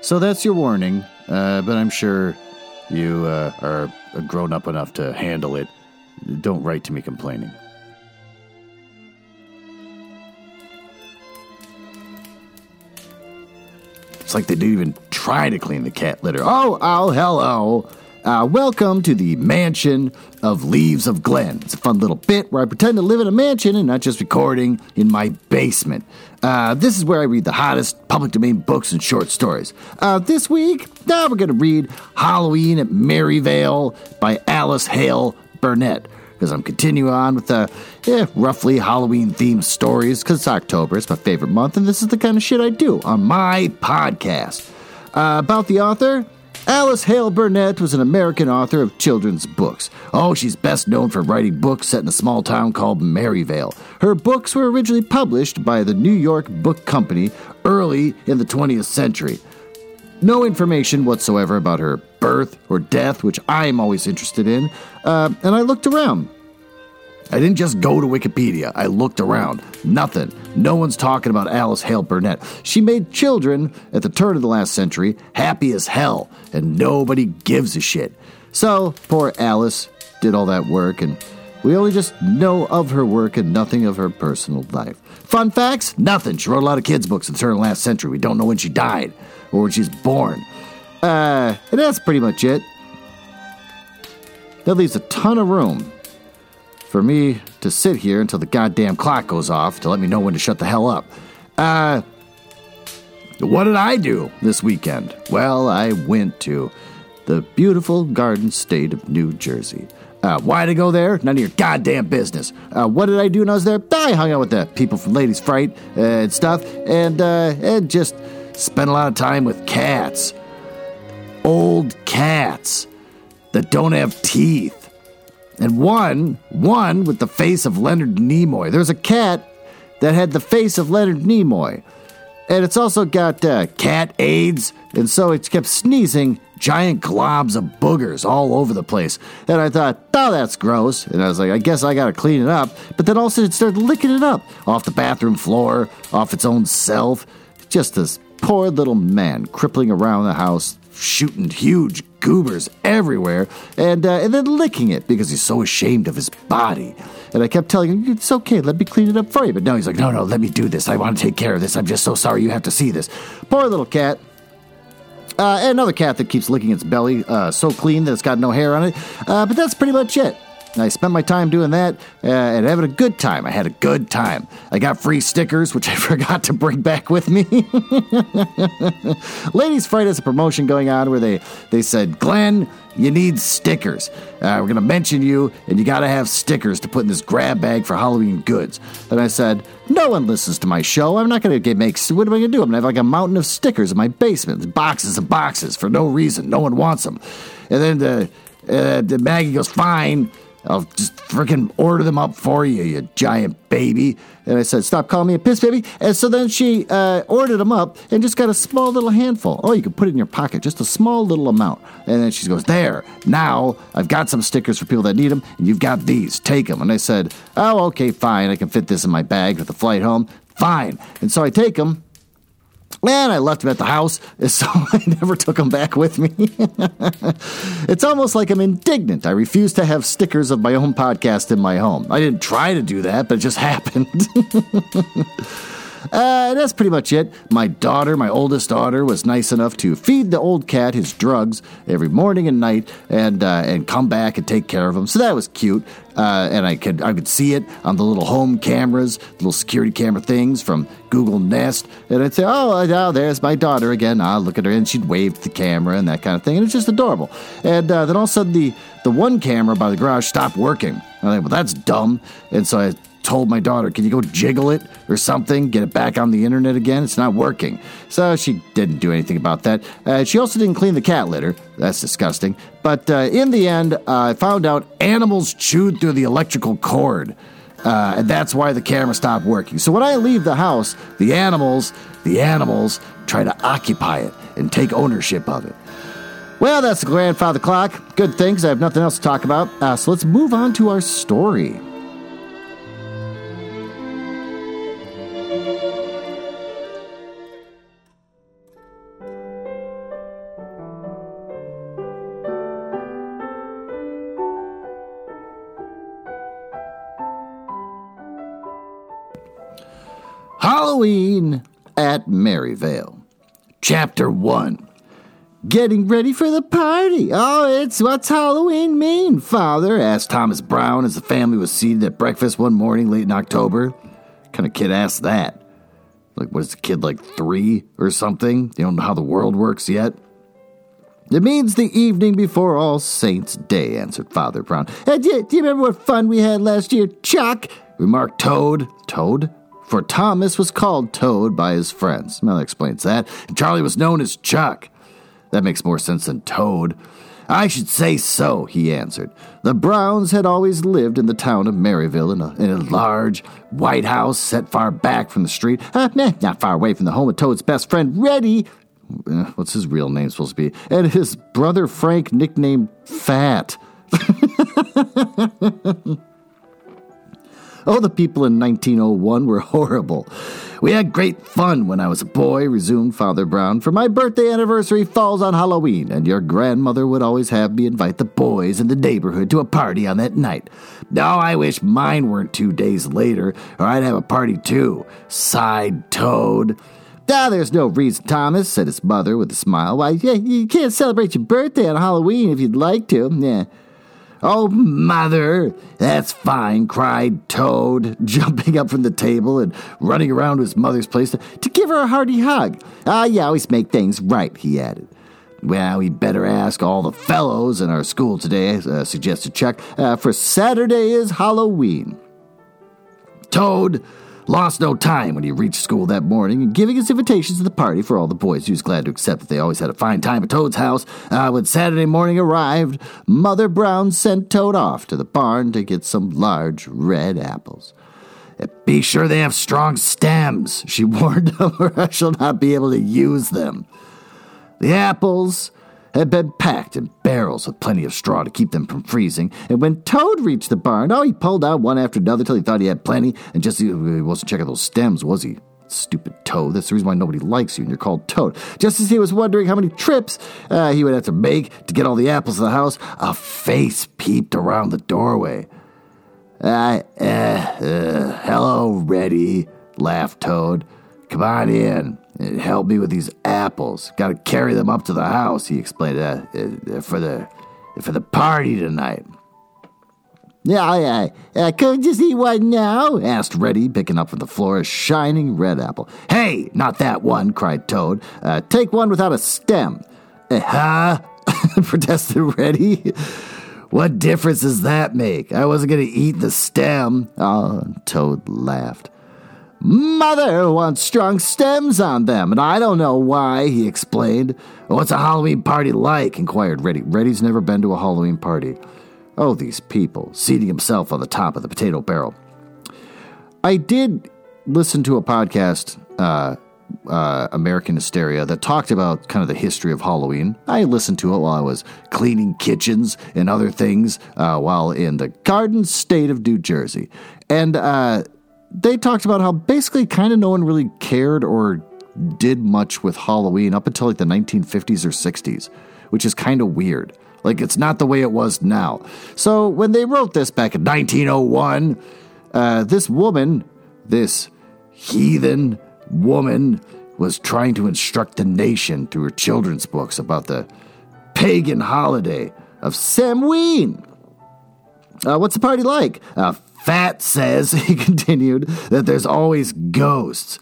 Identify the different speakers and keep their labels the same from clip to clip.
Speaker 1: So that's your warning, uh, but I'm sure you uh, are grown up enough to handle it. Don't write to me complaining. It's like they didn't even try to clean the cat litter. Oh, oh, hello. Uh, welcome to the mansion of Leaves of Glen. It's a fun little bit where I pretend to live in a mansion and not just recording in my basement. Uh, this is where I read the hottest public domain books and short stories. Uh, this week, now we're going to read Halloween at Merryvale by Alice Hale Burnett. Because I'm continuing on with the eh, roughly Halloween themed stories, because it's October, it's my favorite month, and this is the kind of shit I do on my podcast. Uh, about the author, Alice Hale Burnett was an American author of children's books. Oh, she's best known for writing books set in a small town called Merryvale. Her books were originally published by the New York Book Company early in the 20th century. No information whatsoever about her birth or death, which I'm always interested in, uh, and I looked around. I didn't just go to Wikipedia. I looked around. Nothing. No one's talking about Alice Hale Burnett. She made children at the turn of the last century happy as hell, and nobody gives a shit. So, poor Alice did all that work, and we only just know of her work and nothing of her personal life. Fun facts? Nothing. She wrote a lot of kids' books at the turn of the last century. We don't know when she died or when she's born. Uh, and that's pretty much it. That leaves a ton of room for me to sit here until the goddamn clock goes off to let me know when to shut the hell up. Uh, what did I do this weekend? Well, I went to the beautiful garden state of New Jersey. Uh, why I go there? None of your goddamn business. Uh, what did I do when I was there? I hung out with the people from Ladies Fright uh, and stuff, and uh, and just spent a lot of time with cats, old cats that don't have teeth, and one one with the face of Leonard Nimoy. There's a cat that had the face of Leonard Nimoy, and it's also got uh, cat AIDS, and so it kept sneezing giant globs of boogers all over the place. And I thought, oh, that's gross. And I was like, I guess I gotta clean it up. But then also it started licking it up off the bathroom floor, off its own self. Just this poor little man crippling around the house, shooting huge goobers everywhere, and uh, and then licking it because he's so ashamed of his body. And I kept telling him, "It's okay, let me clean it up for you." But no, he's like, "No, no, let me do this. I want to take care of this. I'm just so sorry you have to see this." Poor little cat. Uh, another cat that keeps licking its belly uh, so clean that it's got no hair on it. Uh, but that's pretty much it. I spent my time doing that uh, and having a good time. I had a good time. I got free stickers, which I forgot to bring back with me. Ladies Fright has a promotion going on where they, they said, Glenn, you need stickers. Uh, we're going to mention you, and you got to have stickers to put in this grab bag for Halloween goods. And I said, No one listens to my show. I'm not going to make. What am I going to do? I'm going to have like a mountain of stickers in my basement, boxes and boxes for no reason. No one wants them. And then the, uh, the Maggie goes, Fine. I'll just freaking order them up for you, you giant baby. And I said, Stop calling me a piss baby. And so then she uh, ordered them up and just got a small little handful. Oh, you can put it in your pocket, just a small little amount. And then she goes, There, now I've got some stickers for people that need them, and you've got these. Take them. And I said, Oh, okay, fine. I can fit this in my bag for the flight home. Fine. And so I take them. And I left him at the house, so I never took him back with me. it's almost like I'm indignant. I refuse to have stickers of my own podcast in my home. I didn't try to do that, but it just happened. Uh, that's pretty much it. My daughter, my oldest daughter, was nice enough to feed the old cat his drugs every morning and night, and uh, and come back and take care of him. So that was cute. Uh, and I could I could see it on the little home cameras, little security camera things from Google Nest, and I'd say, "Oh, oh there's my daughter again." I'll look at her, and she'd wave to the camera and that kind of thing, and it's just adorable. And uh, then all of a sudden, the the one camera by the garage stopped working. I think, well, that's dumb. And so I told my daughter, Can you go jiggle it or something? Get it back on the internet again? It's not working. So she didn't do anything about that. Uh, she also didn't clean the cat litter. That's disgusting. But uh, in the end, uh, I found out animals chewed through the electrical cord. Uh, and that's why the camera stopped working. So when I leave the house, the animals, the animals try to occupy it and take ownership of it. Well, that's the grandfather clock. Good things. I have nothing else to talk about. Uh, so let's move on to our story. Halloween at Merryvale. Chapter 1 Getting ready for the party. Oh, it's what's Halloween mean, Father? asked Thomas Brown as the family was seated at breakfast one morning late in October. What kind of kid asked that? Like, was the kid like three or something? You don't know how the world works yet? It means the evening before All Saints' Day, answered Father Brown. Hey, do, you, do you remember what fun we had last year, Chuck? remarked Toad. Toad? For Thomas was called Toad by his friends. Well, that explains that. And Charlie was known as Chuck. That makes more sense than Toad. I should say so, he answered. The Browns had always lived in the town of Merryvale in a, in a large white house set far back from the street, uh, not far away from the home of Toad's best friend, Reddy. Uh, what's his real name supposed to be? And his brother Frank, nicknamed Fat. Oh, the people in 1901 were horrible. We had great fun when I was a boy, resumed Father Brown, for my birthday anniversary falls on Halloween, and your grandmother would always have me invite the boys in the neighborhood to a party on that night. Now I wish mine weren't two days later, or I'd have a party too, sighed Toad. Ah, there's no reason, Thomas, said his mother with a smile. Why, you can't celebrate your birthday on Halloween if you'd like to. Yeah. Oh, mother, that's fine, cried Toad, jumping up from the table and running around to his mother's place to, to give her a hearty hug. Ah, you always make things right, he added. Well, we'd better ask all the fellows in our school today, uh, suggested Chuck, uh, for Saturday is Halloween. Toad lost no time when he reached school that morning and giving his invitations to the party for all the boys. He was glad to accept that they always had a fine time at Toad's house. Uh, when Saturday morning arrived, Mother Brown sent Toad off to the barn to get some large red apples. Be sure they have strong stems, she warned him, or I shall not be able to use them. The apples had been packed in barrels with plenty of straw to keep them from freezing. And when Toad reached the barn, oh, he pulled out one after another till he thought he had plenty. And just he wasn't checking those stems, was he? Stupid Toad. That's the reason why nobody likes you and you're called Toad. Just as he was wondering how many trips uh, he would have to make to get all the apples in the house, a face peeped around the doorway. Uh, uh, uh, hello, Reddy, laughed Toad. Come on in and help me with these apples. Got to carry them up to the house. He explained uh, uh, for the for the party tonight. Yeah, yeah. Uh, could you see one now? asked Reddy, picking up from the floor a shining red apple. Hey, not that one, cried Toad. Uh, take one without a stem. Uh, huh? protested Reddy. What difference does that make? I wasn't going to eat the stem. Oh, Toad laughed. Mother wants strong stems on them, and I don't know why, he explained. What's a Halloween party like? inquired Reddy. Reddy's never been to a Halloween party. Oh, these people, seating himself on the top of the potato barrel. I did listen to a podcast, uh, uh, American Hysteria, that talked about kind of the history of Halloween. I listened to it while I was cleaning kitchens and other things uh, while in the Garden State of New Jersey. And uh, they talked about how basically kind of no one really cared or did much with Halloween up until like the 1950s or 60s, which is kind of weird. Like it's not the way it was now. So when they wrote this back in 1901, uh, this woman, this heathen woman, was trying to instruct the nation through her children's books about the pagan holiday of Samhain. Uh, what's the party like? Uh, Fat says, he continued, that there's always ghosts.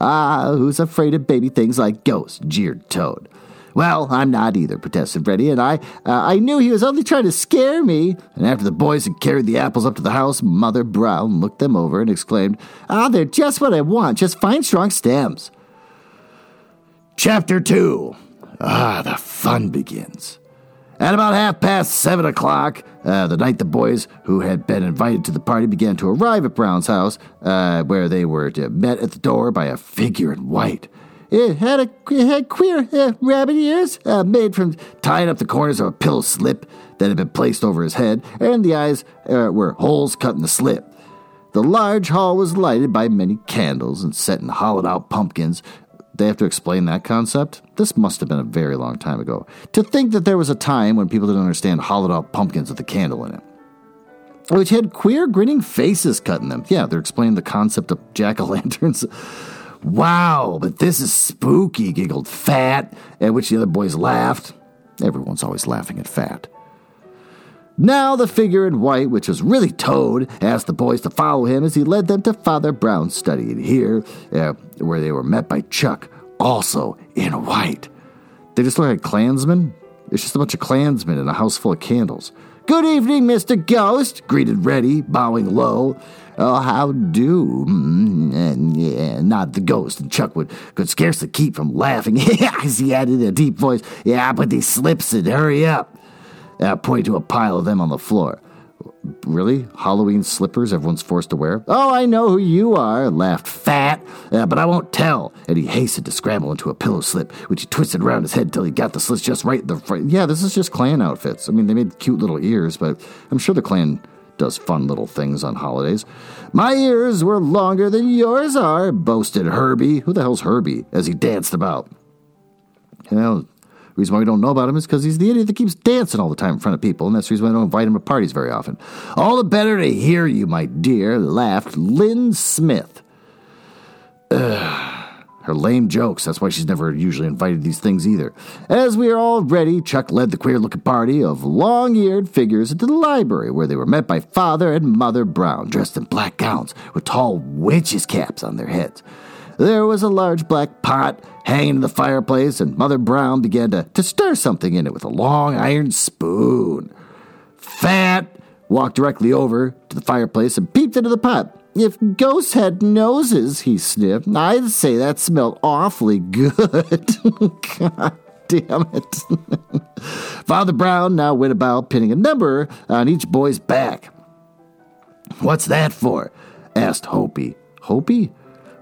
Speaker 1: Ah, who's afraid of baby things like ghosts? jeered Toad. Well, I'm not either, protested Freddie, and I, uh, I knew he was only trying to scare me. And after the boys had carried the apples up to the house, Mother Brown looked them over and exclaimed, Ah, they're just what I want, just fine, strong stems. Chapter 2 Ah, the fun begins. At about half past seven o'clock, uh, the night the boys who had been invited to the party began to arrive at Brown's house, uh, where they were met at the door by a figure in white. It had a it had queer uh, rabbit ears uh, made from tying up the corners of a pillow slip that had been placed over his head, and the eyes uh, were holes cut in the slip. The large hall was lighted by many candles and set in hollowed out pumpkins. They have to explain that concept? This must have been a very long time ago. To think that there was a time when people didn't understand hollowed out pumpkins with a candle in it. Which had queer grinning faces cut in them. Yeah, they're explaining the concept of jack o' lanterns. Wow, but this is spooky, giggled Fat, at which the other boys laughed. Everyone's always laughing at Fat. Now the figure in white, which was really Toad, asked the boys to follow him as he led them to Father Brown's study. And here, uh, where they were met by Chuck, also in white. They just look like Klansmen. It's just a bunch of Klansmen in a house full of candles. Good evening, Mr. Ghost, greeted Reddy, bowing low. Oh, how do? Mm, and yeah, not the ghost. And Chuck would, could scarcely keep from laughing as he added in a deep voice, Yeah, but these slips and hurry up. Uh, pointing to a pile of them on the floor. Really? Halloween slippers everyone's forced to wear? Oh, I know who you are, laughed Fat, uh, but I won't tell. And he hastened to scramble into a pillow slip, which he twisted around his head till he got the slits just right in the front. Yeah, this is just Klan outfits. I mean, they made cute little ears, but I'm sure the Klan does fun little things on holidays. My ears were longer than yours are, boasted Herbie. Who the hell's Herbie? As he danced about. Know, the reason why we don't know about him is because he's the idiot that keeps dancing all the time in front of people, and that's the reason why I don't invite him to parties very often. All the better to hear you, my dear, laughed Lynn Smith. Ugh. Her lame jokes, that's why she's never usually invited these things either. As we are all ready, Chuck led the queer looking party of long eared figures into the library where they were met by Father and Mother Brown, dressed in black gowns with tall witches' caps on their heads. There was a large black pot hanging in the fireplace, and Mother Brown began to, to stir something in it with a long iron spoon. Fat walked directly over to the fireplace and peeped into the pot. If ghosts had noses, he sniffed, I'd say that smelled awfully good. God damn it. Father Brown now went about pinning a number on each boy's back. What's that for? asked Hopi. Hopi?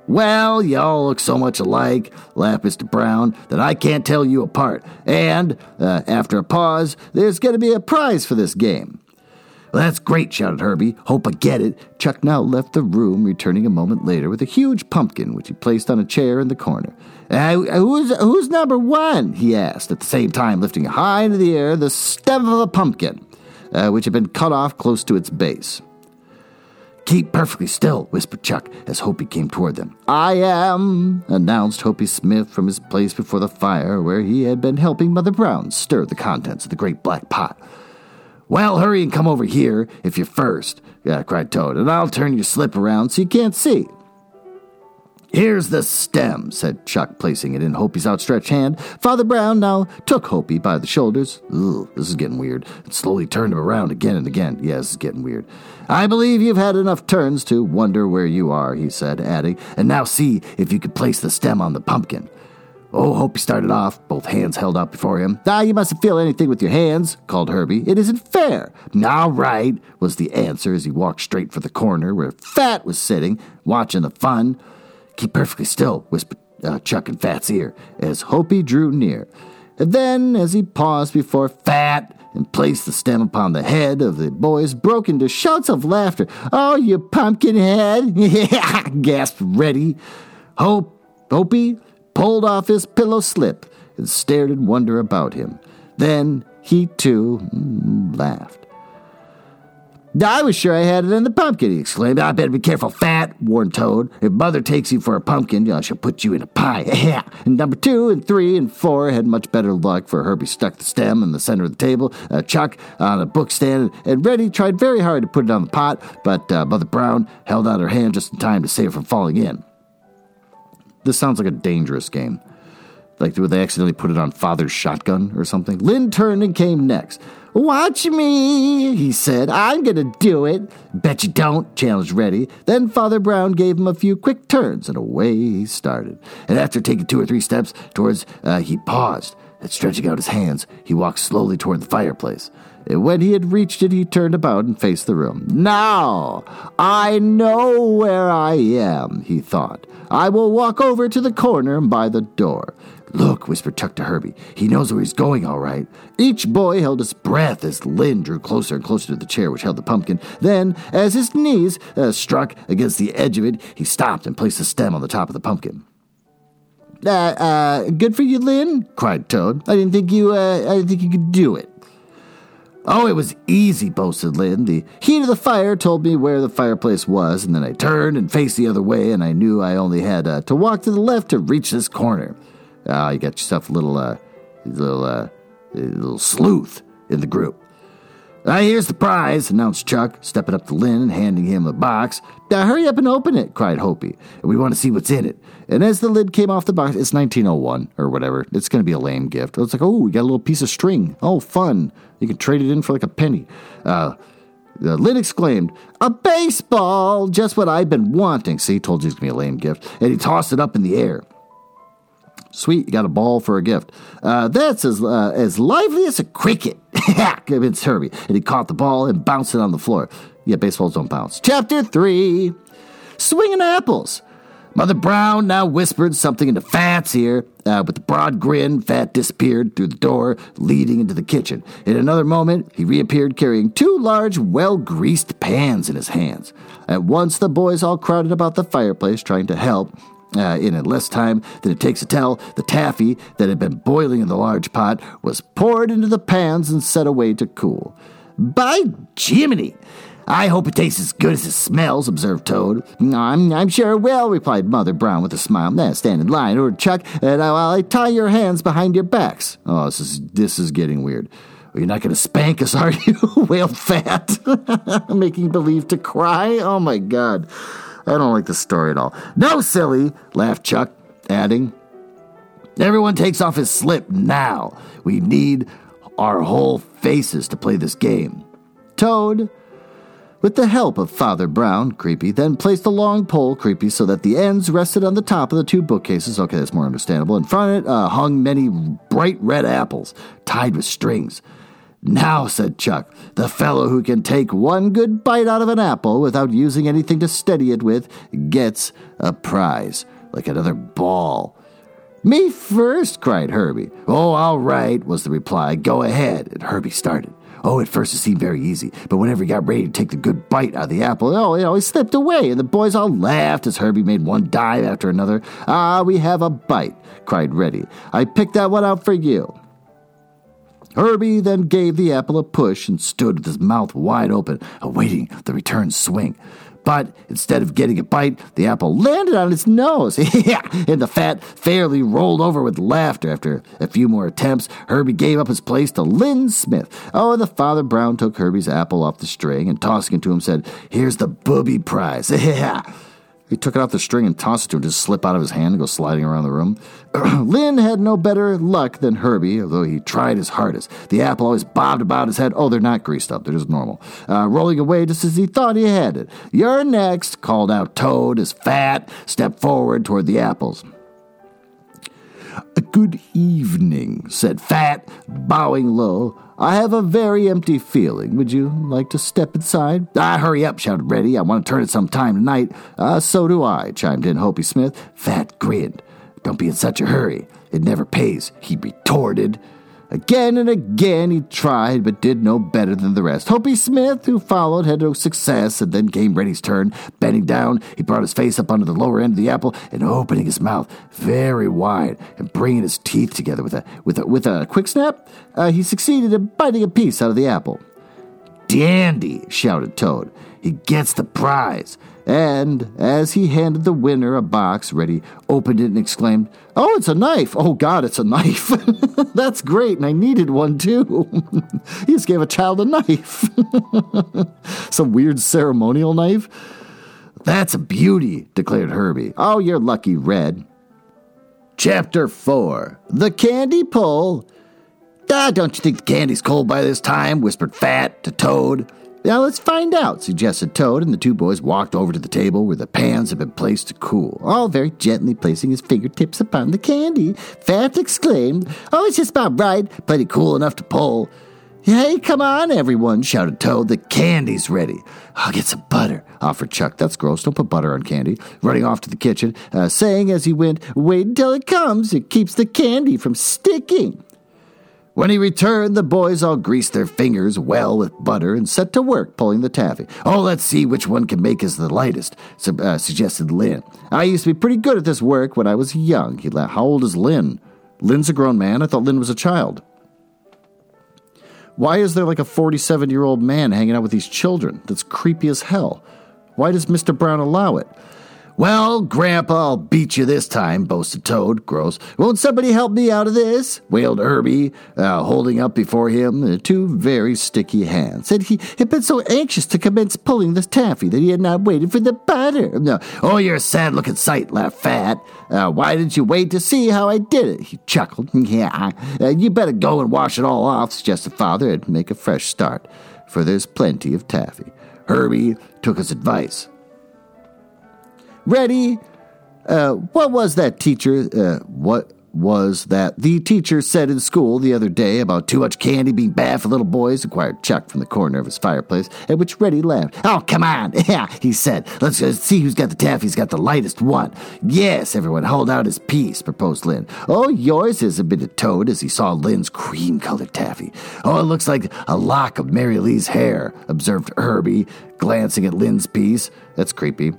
Speaker 1: Well, y'all look so much alike, laughed Mr. Brown, that I can't tell you apart. And, uh, after a pause, there's going to be a prize for this game. Well, that's great, shouted Herbie. Hope I get it. Chuck now left the room, returning a moment later with a huge pumpkin, which he placed on a chair in the corner. Uh, who's, who's number one? he asked, at the same time lifting high into the air the stem of a pumpkin, uh, which had been cut off close to its base. Keep perfectly still, whispered Chuck as Hopi came toward them. I am, announced Hopi Smith from his place before the fire where he had been helping Mother Brown stir the contents of the great black pot. Well, hurry and come over here if you're first, yeah, cried Toad, and I'll turn your slip around so you can't see. Here's the stem, said Chuck, placing it in Hopi's outstretched hand. Father Brown now took Hopi by the shoulders. Ugh, this is getting weird. And slowly turned him around again and again. Yes, this is getting weird. I believe you've had enough turns to wonder where you are, he said, adding, and now see if you could place the stem on the pumpkin. Oh, Hopi started off, both hands held out before him. Ah, you mustn't feel anything with your hands, called Herbie. It isn't fair. All right, was the answer as he walked straight for the corner where Fat was sitting, watching the fun. Keep perfectly still, whispered uh, Chuck in Fat's ear, as Hopi drew near. And then, as he paused before Fat and placed the stem upon the head of the boys, broke into shouts of laughter. Oh, you pumpkin head! gasped Reddy. Hope, Hopi pulled off his pillow slip and stared in wonder about him. Then he too mm, laughed. I was sure I had it in the pumpkin, he exclaimed. I better be careful, fat, warned Toad. If Mother takes you for a pumpkin, I shall put you in a pie. and number two and three and four had much better luck, for Herbie stuck the stem in the center of the table, uh, Chuck on a book stand, and Reddy tried very hard to put it on the pot, but uh, Mother Brown held out her hand just in time to save it from falling in. This sounds like a dangerous game. Like, they accidentally put it on father's shotgun or something? Lynn turned and came next. Watch me, he said. I'm going to do it. Bet you don't, challenged Reddy. Then Father Brown gave him a few quick turns, and away he started. And after taking two or three steps towards, uh, he paused, and stretching out his hands, he walked slowly toward the fireplace. When he had reached it, he turned about and faced the room. Now, I know where I am, he thought. I will walk over to the corner by the door. Look, whispered Chuck to Herbie. He knows where he's going, all right. Each boy held his breath as Lynn drew closer and closer to the chair which held the pumpkin. Then, as his knees uh, struck against the edge of it, he stopped and placed the stem on the top of the pumpkin. Uh, uh, good for you, Lynn, cried Toad. I didn't think you, uh, I didn't think you could do it. Oh, it was easy, boasted Lynn. The heat of the fire told me where the fireplace was, and then I turned and faced the other way, and I knew I only had uh, to walk to the left to reach this corner. Ah, you got yourself a little, uh, little, uh, little sleuth in the group. Ah, here's the prize, announced Chuck, stepping up to Lynn and handing him a box. Now, hurry up and open it, cried Hopi. We want to see what's in it. And as the lid came off the box, it's 1901 or whatever. It's going to be a lame gift. It's like, oh, we got a little piece of string. Oh, fun. You can trade it in for like a penny. Uh, the lid exclaimed, A baseball! Just what I've been wanting. See, he told you it's going to be a lame gift. And he tossed it up in the air. Sweet, you got a ball for a gift. Uh, that's as uh, as lively as a cricket. it's Herbie. And he caught the ball and bounced it on the floor. Yeah, baseballs don't bounce. Chapter 3 Swinging Apples. Mother Brown now whispered something into Fat's ear. Uh, with a broad grin, Fat disappeared through the door leading into the kitchen. In another moment, he reappeared carrying two large, well greased pans in his hands. At once, the boys all crowded about the fireplace trying to help. Uh, in less time than it takes to tell, the taffy that had been boiling in the large pot was poured into the pans and set away to cool. By Jiminy! I hope it tastes as good as it smells, observed Toad. I'm, I'm sure it will, replied Mother Brown with a smile. Now stand in line, ordered Chuck, and I'll, I'll tie your hands behind your backs. Oh, this is, this is getting weird. You're not going to spank us, are you? wailed Fat, making believe to cry. Oh my God. I don't like the story at all. No, silly, laughed Chuck, adding, Everyone takes off his slip now. We need our whole faces to play this game. Toad, with the help of Father Brown, Creepy, then placed a long pole, Creepy, so that the ends rested on the top of the two bookcases. Okay, that's more understandable. In front of it uh, hung many bright red apples, tied with strings. Now, said Chuck, the fellow who can take one good bite out of an apple without using anything to steady it with gets a prize, like another ball. Me first, cried Herbie. Oh, all right, was the reply. Go ahead. And Herbie started. Oh, at first it seemed very easy, but whenever he got ready to take the good bite out of the apple, oh, you know, he slipped away, and the boys all laughed as Herbie made one dive after another. Ah, we have a bite, cried Reddy. I picked that one out for you. Herbie then gave the apple a push and stood with his mouth wide open, awaiting the return swing. But instead of getting a bite, the apple landed on its nose. and the fat fairly rolled over with laughter. After a few more attempts, Herbie gave up his place to Lynn Smith. Oh, and the Father Brown took Herbie's apple off the string and tossing it to him said, Here's the booby prize. Yeah. He took it off the string and tossed it to him, to slip out of his hand and go sliding around the room. Lynn had no better luck than Herbie, although he tried his hardest. The apple always bobbed about his head. Oh, they're not greased up, they're just normal. Uh, rolling away just as he thought he had it. You're next, called out Toad as Fat stepped forward toward the apples. A good evening, said Fat, bowing low. I have a very empty feeling. Would you like to step inside? Ah, hurry up, shouted Reddy. I want to turn it some time tonight. Ah, so do I, chimed in Hopi Smith. Fat grinned. Don't be in such a hurry. It never pays, he retorted. Again and again he tried, but did no better than the rest. Hopi Smith, who followed, had no success, and then came Reddy's turn. Bending down, he brought his face up under the lower end of the apple and opening his mouth very wide and bringing his teeth together with a with a with a quick snap, uh, he succeeded in biting a piece out of the apple. Dandy! shouted Toad. He gets the prize. And as he handed the winner a box, Reddy opened it and exclaimed, Oh, it's a knife! Oh, God, it's a knife! That's great, and I needed one too. he just gave a child a knife. Some weird ceremonial knife. That's a beauty, declared Herbie. Oh, you're lucky, Red. Chapter 4 The Candy Pull. Ah, don't you think the candy's cold by this time? whispered Fat to Toad. Now let's find out, suggested Toad, and the two boys walked over to the table where the pans had been placed to cool, all very gently placing his fingertips upon the candy. Fat exclaimed, Oh, it's just about right, plenty cool enough to pull. Hey, come on, everyone, shouted Toad. The candy's ready. I'll get some butter, offered Chuck. That's gross. Don't put butter on candy. Running off to the kitchen, uh, saying as he went, Wait until it comes. It keeps the candy from sticking. When he returned, the boys all greased their fingers well with butter and set to work pulling the taffy. Oh, let's see which one can make us the lightest, uh, suggested Lin. I used to be pretty good at this work when I was young. He laughed. How old is Lin? Lin's a grown man. I thought Lin was a child. Why is there like a 47 year old man hanging out with these children? That's creepy as hell. Why does Mr. Brown allow it? Well, Grandpa, I'll beat you this time, boasted Toad. Gross. Won't somebody help me out of this? wailed Herbie, uh, holding up before him uh, two very sticky hands. And he had been so anxious to commence pulling the taffy that he had not waited for the butter. No. Oh, you're a sad looking sight, laughed Fat. Uh, why didn't you wait to see how I did it? He chuckled. Yeah, uh, you better go and wash it all off, suggested Father, and make a fresh start, for there's plenty of taffy. Herbie took his advice. Ready? Uh, what was that teacher? Uh, what was that the teacher said in school the other day about too much candy being bad for little boys? inquired Chuck from the corner of his fireplace, at which Reddy laughed. Oh, come on. Yeah, he said. Let's see who's got the taffy's got the lightest one. Yes, everyone hold out his piece, proposed Lin. Oh, yours is, admitted Toad as he saw Lin's cream colored taffy. Oh, it looks like a lock of Mary Lee's hair, observed Herbie, glancing at Lin's piece. That's creepy.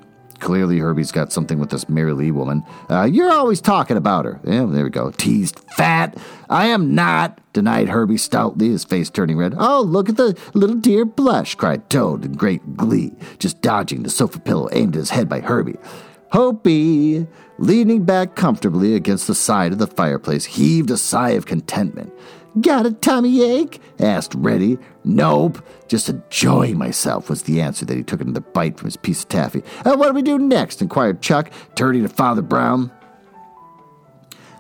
Speaker 1: Clearly, Herbie's got something with this Mary Lee woman. Uh, you're always talking about her. Yeah, there we go. Teased fat. I am not, denied Herbie stoutly, his face turning red. Oh, look at the little dear blush, cried Toad in great glee, just dodging the sofa pillow aimed at his head by Herbie. Hopi, leaning back comfortably against the side of the fireplace, heaved a sigh of contentment. Got a tummy ache? asked Reddy. Nope, just enjoying myself was the answer that he took another bite from his piece of taffy. Uh, what do we do next? inquired Chuck, turning to Father Brown.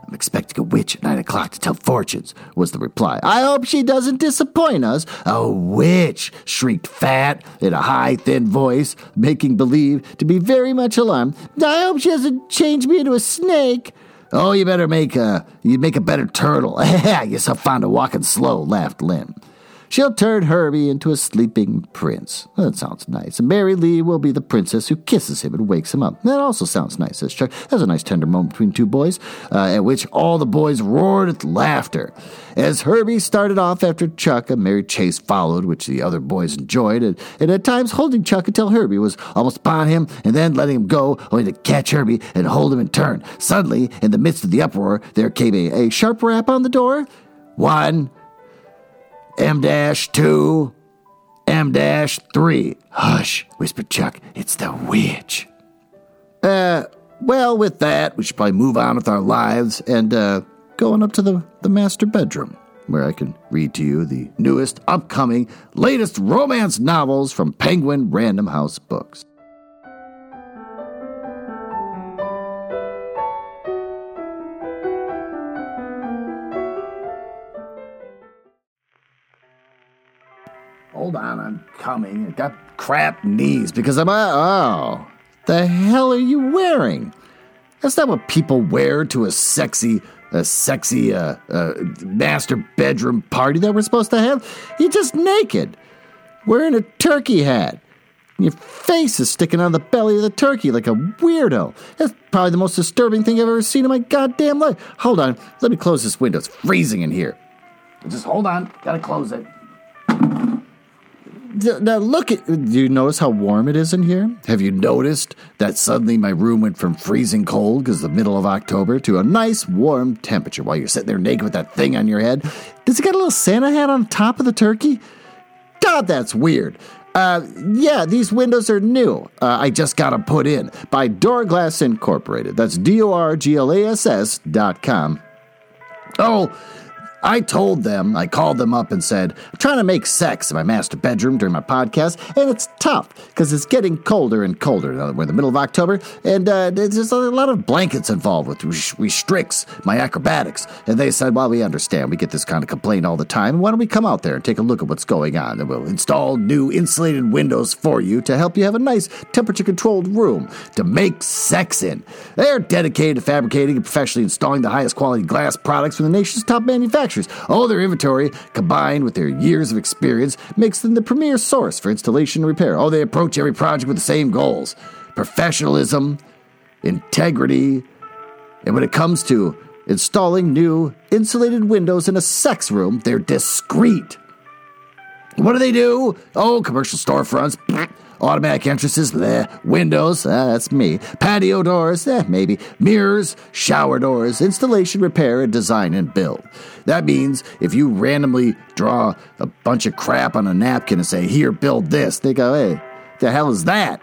Speaker 1: I'm expecting a witch at nine o'clock to tell fortunes, was the reply. I hope she doesn't disappoint us. A witch, shrieked Fat in a high, thin voice, making believe to be very much alarmed. I hope she doesn't change me into a snake. Oh, you better make a you make a better turtle. Guess I'll find a walking slow, laughed Lin. She'll turn Herbie into a sleeping prince. That sounds nice. And Mary Lee will be the princess who kisses him and wakes him up. That also sounds nice, says Chuck. That's a nice tender moment between two boys, uh, at which all the boys roared with laughter. As Herbie started off after Chuck, a merry chase followed, which the other boys enjoyed, and, and at times holding Chuck until Herbie was almost upon him, and then letting him go, only to catch Herbie and hold him in turn. Suddenly, in the midst of the uproar, there came a, a sharp rap on the door. One, M dash two, M dash three. Hush, whispered Chuck. It's the witch. Uh, well, with that, we should probably move on with our lives and uh, up to the, the master bedroom, where I can read to you the newest, upcoming, latest romance novels from Penguin Random House Books. Hold on, I'm coming. I got crap knees because I'm. Oh, the hell are you wearing? That's not what people wear to a sexy, a sexy uh, uh, master bedroom party that we're supposed to have. You're just naked, wearing a turkey hat. Your face is sticking on the belly of the turkey like a weirdo. That's probably the most disturbing thing I've ever seen in my goddamn life. Hold on, let me close this window. It's freezing in here. Just hold on, gotta close it. Now look at. Do you notice how warm it is in here? Have you noticed that suddenly my room went from freezing cold because the middle of October to a nice warm temperature while you're sitting there naked with that thing on your head? Does it got a little Santa hat on top of the turkey? God, that's weird. Uh, yeah, these windows are new. Uh, I just got them put in by Dorglass Incorporated. That's D O R G L A S S dot com. Oh, I told them, I called them up and said, I'm trying to make sex in my master bedroom during my podcast, and it's tough because it's getting colder and colder. Now we're in the middle of October, and uh, there's a lot of blankets involved, which restricts my acrobatics. And they said, Well, we understand. We get this kind of complaint all the time. Why don't we come out there and take a look at what's going on? And we'll install new insulated windows for you to help you have a nice temperature controlled room to make sex in. They're dedicated to fabricating and professionally installing the highest quality glass products from the nation's top manufacturers. All their inventory, combined with their years of experience, makes them the premier source for installation and repair. Oh, they approach every project with the same goals professionalism, integrity, and when it comes to installing new insulated windows in a sex room, they're discreet. What do they do? Oh, commercial storefronts. Automatic entrances, bleh. Windows, uh, that's me. Patio doors, eh, maybe. Mirrors, shower doors, installation, repair, and design and build. That means if you randomly draw a bunch of crap on a napkin and say, here, build this, they go, hey, the hell is that?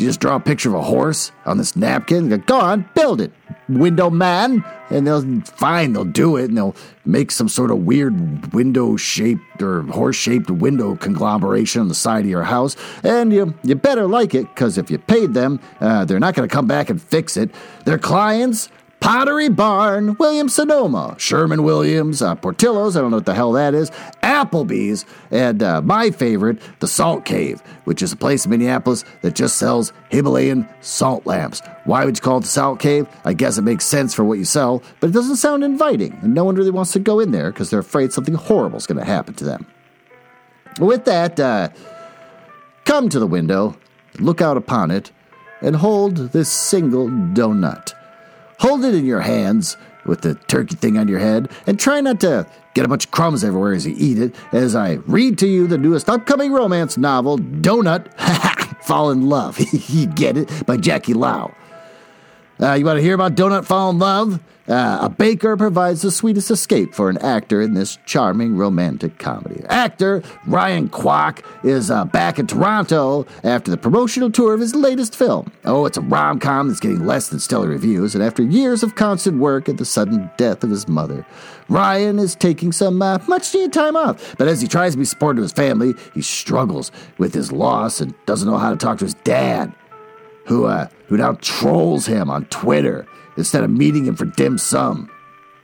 Speaker 1: You just draw a picture of a horse on this napkin? Go on, build it, window man. And they'll fine, they'll do it, and they'll make some sort of weird window shaped or horse shaped window conglomeration on the side of your house. And you you better like it, because if you paid them, uh, they're not going to come back and fix it. Their clients Pottery Barn, Williams Sonoma, Sherman Williams, uh, Portillo's, I don't know what the hell that is, Applebee's, and uh, my favorite, the Salt Cave, which is a place in Minneapolis that just sells Himalayan salt lamps. Why would you call it the Salt Cave? I guess it makes sense for what you sell, but it doesn't sound inviting, and no one really wants to go in there because they're afraid something horrible is going to happen to them. With that, uh, come to the window, look out upon it, and hold this single donut. Hold it in your hands with the turkey thing on your head and try not to get a bunch of crumbs everywhere as you eat it as I read to you the newest upcoming romance novel, Donut Fall in Love. you get it? By Jackie Lau. Uh, you want to hear about Donut Fall in Love? Uh, a baker provides the sweetest escape for an actor in this charming romantic comedy. Actor Ryan Kwok is uh, back in Toronto after the promotional tour of his latest film. Oh, it's a rom com that's getting less than stellar reviews, and after years of constant work and the sudden death of his mother, Ryan is taking some uh, much needed time off. But as he tries to be supportive of his family, he struggles with his loss and doesn't know how to talk to his dad, who, uh, who now trolls him on Twitter instead of meeting him for dim sum,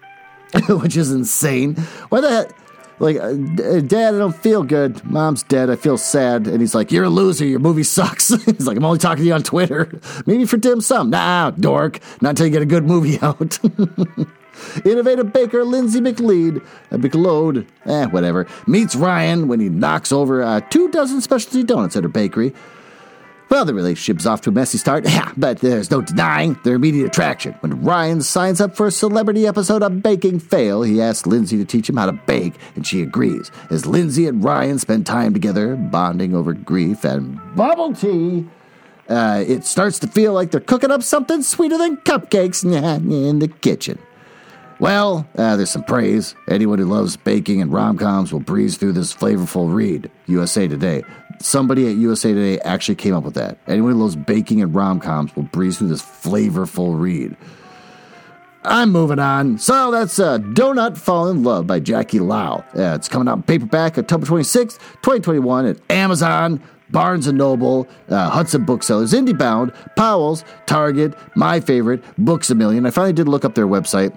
Speaker 1: which is insane. Why the heck? Like, uh, Dad, I don't feel good. Mom's dead. I feel sad. And he's like, You're a loser. Your movie sucks. he's like, I'm only talking to you on Twitter. Maybe for dim sum. Nah, dork. Not until you get a good movie out. Innovative baker Lindsay McLeod, uh, McLeod, eh, whatever, meets Ryan when he knocks over uh, two dozen specialty donuts at her bakery. Well, the relationship's off to a messy start, yeah, but there's no denying their immediate attraction. When Ryan signs up for a celebrity episode of Baking Fail, he asks Lindsay to teach him how to bake, and she agrees. As Lindsay and Ryan spend time together, bonding over grief and bubble tea, uh, it starts to feel like they're cooking up something sweeter than cupcakes in the kitchen. Well, uh, there's some praise. Anyone who loves baking and rom coms will breeze through this flavorful read. USA Today. Somebody at USA Today actually came up with that. Anyone who loves baking and rom coms will breeze through this flavorful read. I'm moving on. So that's uh, Donut Fall in Love by Jackie Lau. Uh, it's coming out in paperback October 26th, 2021 at Amazon, Barnes & Noble, uh, Hudson Booksellers, IndieBound, Powell's, Target, my favorite, Books A Million. I finally did look up their website.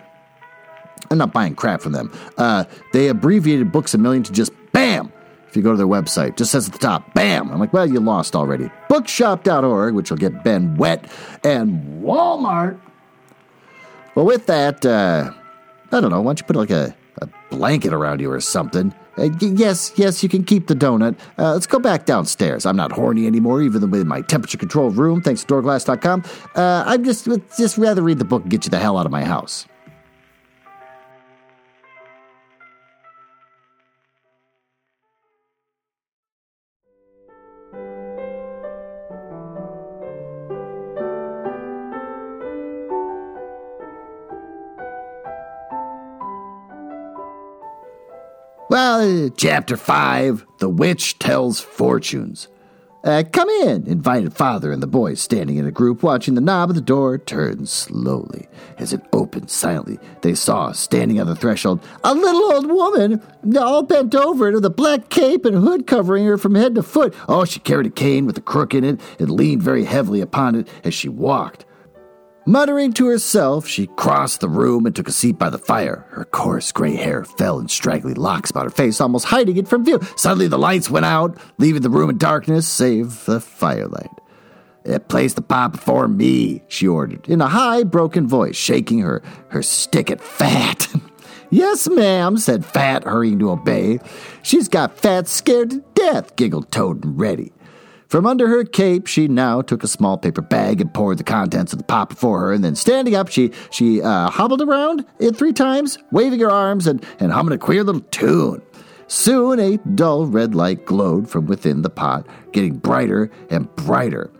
Speaker 1: I'm not buying crap from them. Uh, they abbreviated Books a Million to just BAM. If you go to their website, just says at the top, BAM. I'm like, well, you lost already. Bookshop.org, which will get Ben wet, and Walmart. Well, with that, uh, I don't know. Why don't you put like a, a blanket around you or something? Uh, yes, yes, you can keep the donut. Uh, let's go back downstairs. I'm not horny anymore, even in my temperature controlled room, thanks to dorglass.com. Uh, I'm just, just rather read the book and get you the hell out of my house. Well, chapter 5 The Witch Tells Fortunes. Uh, come in, invited father and the boys standing in a group watching the knob of the door turn slowly. As it opened silently, they saw, standing on the threshold, a little old woman, all bent over with a black cape and hood covering her from head to foot. Oh, she carried a cane with a crook in it and leaned very heavily upon it as she walked. Muttering to herself, she crossed the room and took a seat by the fire. Her coarse gray hair fell in straggly locks about her face, almost hiding it from view. Suddenly, the lights went out, leaving the room in darkness save the firelight. Place the pot before me, she ordered, in a high, broken voice, shaking her, her stick at Fat. yes, ma'am, said Fat, hurrying to obey. She's got Fat scared to death, giggled Toad and Reddy. From under her cape, she now took a small paper bag and poured the contents of the pot before her, and then standing up, she she uh, hobbled around it three times, waving her arms and, and humming a queer little tune. Soon a dull red light glowed from within the pot, getting brighter and brighter.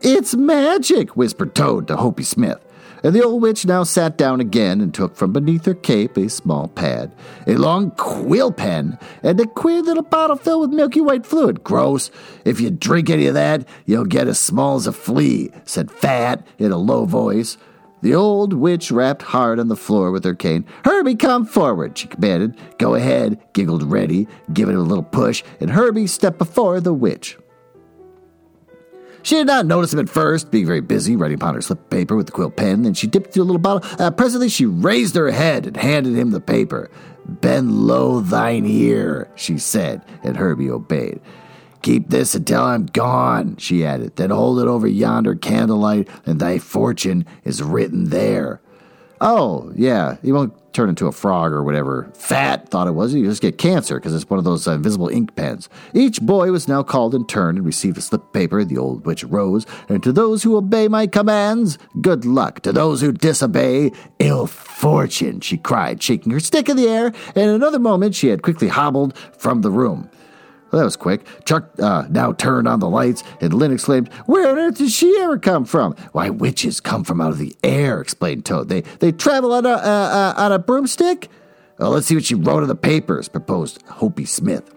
Speaker 1: It's magic, whispered Toad to Hopi Smith. And the old witch now sat down again and took from beneath her cape a small pad, a long quill pen, and a queer little bottle filled with milky white fluid. Gross. If you drink any of that, you'll get as small as a flea, said Fat in a low voice. The old witch rapped hard on the floor with her cane. Herbie, come forward, she commanded. Go ahead, giggled Reddy, giving it a little push, and Herbie stepped before the witch. She did not notice him at first, being very busy writing upon her slip of paper with the quill pen. Then she dipped into a little bottle. Uh, presently, she raised her head and handed him the paper. Bend low thine ear, she said, and Herbie obeyed. Keep this until I'm gone, she added. Then hold it over yonder candlelight, and thy fortune is written there. Oh, yeah, he won't turn into a frog or whatever fat thought it was. You just get cancer because it's one of those uh, invisible ink pens. Each boy was now called in turn and received a slip of paper. The old witch rose, and to those who obey my commands, good luck. To those who disobey, ill fortune, she cried, shaking her stick in the air, and in another moment she had quickly hobbled from the room. Well, that was quick. Chuck uh, now turned on the lights, and Lynn exclaimed, Where on earth did she ever come from? Why, witches come from out of the air, explained Toad. They, they travel on a, uh, uh, on a broomstick? Well, let's see what she wrote in the papers, proposed Hopi Smith.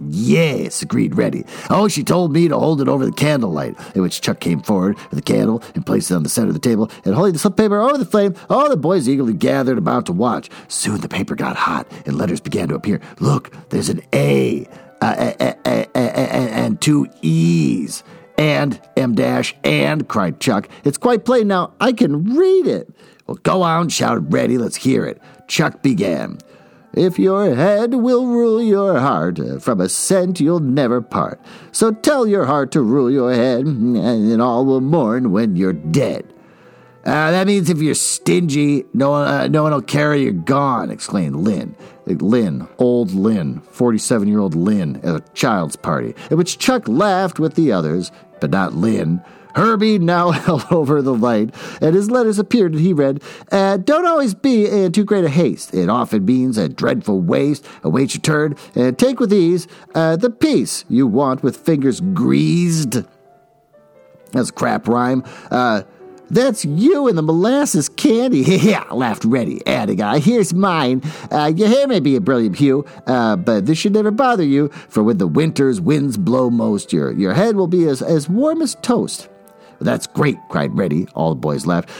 Speaker 1: Yes, agreed Reddy. Oh, she told me to hold it over the candlelight, in which Chuck came forward with the candle and placed it on the center of the table, and holding the slip paper over the flame, all the boys eagerly gathered about to watch. Soon the paper got hot, and letters began to appear. Look, there's an A, uh, a, a, a, and two E's. And, M dash, and, cried Chuck. It's quite plain now. I can read it. Well, go on, shouted Reddy. Let's hear it. Chuck began. If your head will rule your heart, uh, from a cent you'll never part. So tell your heart to rule your head, and all will mourn when you're dead. Uh, that means if you're stingy, no one, uh, no one will carry you gone, exclaimed Lynn. Lynn, old Lynn, 47 year old Lynn, at a child's party, at which Chuck laughed with the others, but not Lynn. Herbie now held over the light, and his letters appeared, and he read, uh, Don't always be in too great a haste. It often means a dreadful waste. Await your turn, and take with ease uh, the peace you want with fingers greased. That's a crap rhyme. Uh, that's you and the molasses candy. yeah, laughed Reddy, adding, uh, here's mine. Uh, your hair may be a brilliant hue, uh, but this should never bother you, for when the winter's winds blow most, your, your head will be as, as warm as toast. That's great, cried Reddy. All the boys laughed.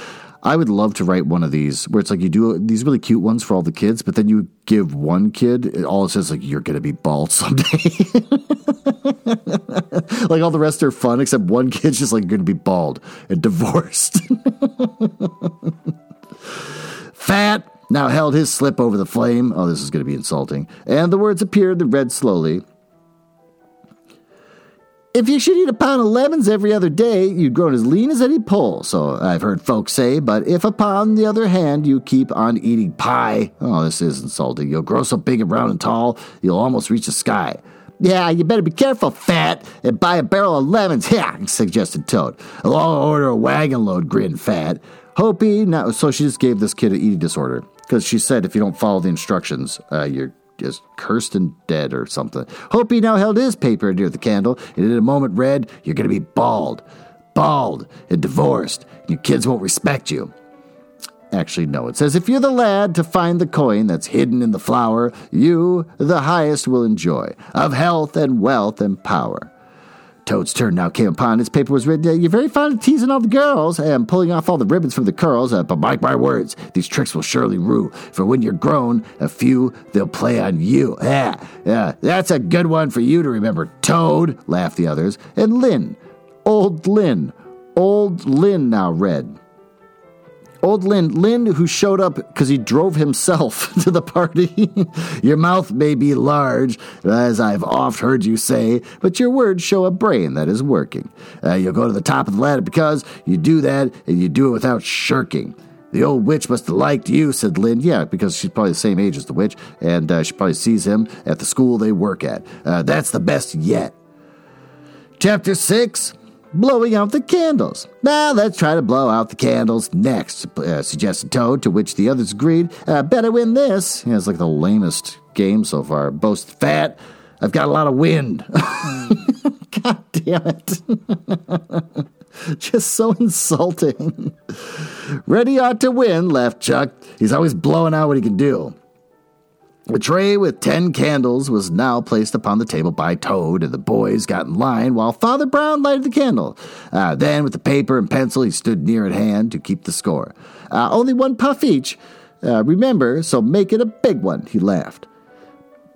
Speaker 1: I would love to write one of these where it's like you do these really cute ones for all the kids, but then you give one kid all it says like you're gonna be bald someday. like all the rest are fun except one kid's just like you're gonna be bald and divorced. Fat now held his slip over the flame. Oh, this is gonna be insulting. And the words appeared and read slowly. If you should eat a pound of lemons every other day, you'd grow as lean as any pole, so I've heard folks say. But if upon the other hand you keep on eating pie, oh, this is insulting. You'll grow so big and round and tall, you'll almost reach the sky. Yeah, you better be careful, fat, and buy a barrel of lemons. Yeah, suggested Toad. I'll order a wagon load, grinned Fat. Hopi, now, so she just gave this kid an eating disorder because she said if you don't follow the instructions, uh, you're just cursed and dead or something. Hopi now held his paper near the candle, and in a moment read, You're going to be bald, bald, and divorced, and your kids won't respect you. Actually, no. It says, If you're the lad to find the coin that's hidden in the flower, you, the highest, will enjoy, of health and wealth and power. Toad's turn now came upon. His paper was written, You're very fond of teasing all the girls and pulling off all the ribbons from the curls, uh, but mark my words, these tricks will surely rue. For when you're grown, a few they'll play on you. Yeah, yeah, that's a good one for you to remember. Toad, laughed the others. And Lynn, old Lynn, old Lynn now read. Old Lynn, Lynn, who showed up because he drove himself to the party. your mouth may be large, as I've oft heard you say, but your words show a brain that is working. Uh, you'll go to the top of the ladder because you do that and you do it without shirking. The old witch must have liked you, said Lynn. Yeah, because she's probably the same age as the witch, and uh, she probably sees him at the school they work at. Uh, that's the best yet. Chapter 6 blowing out the candles. Now let's try to blow out the candles next, uh, suggested Toad, to which the others agreed. Uh, better win this. Yeah, it's like the lamest game so far. Boast fat. I've got a lot of wind. God damn it. Just so insulting. Reddy ought to win, laughed Chuck. He's always blowing out what he can do. A tray with ten candles was now placed upon the table by Toad, and the boys got in line while Father Brown lighted the candle. Uh, then, with the paper and pencil, he stood near at hand to keep the score. Uh, only one puff each. Uh, remember, so make it a big one, he laughed.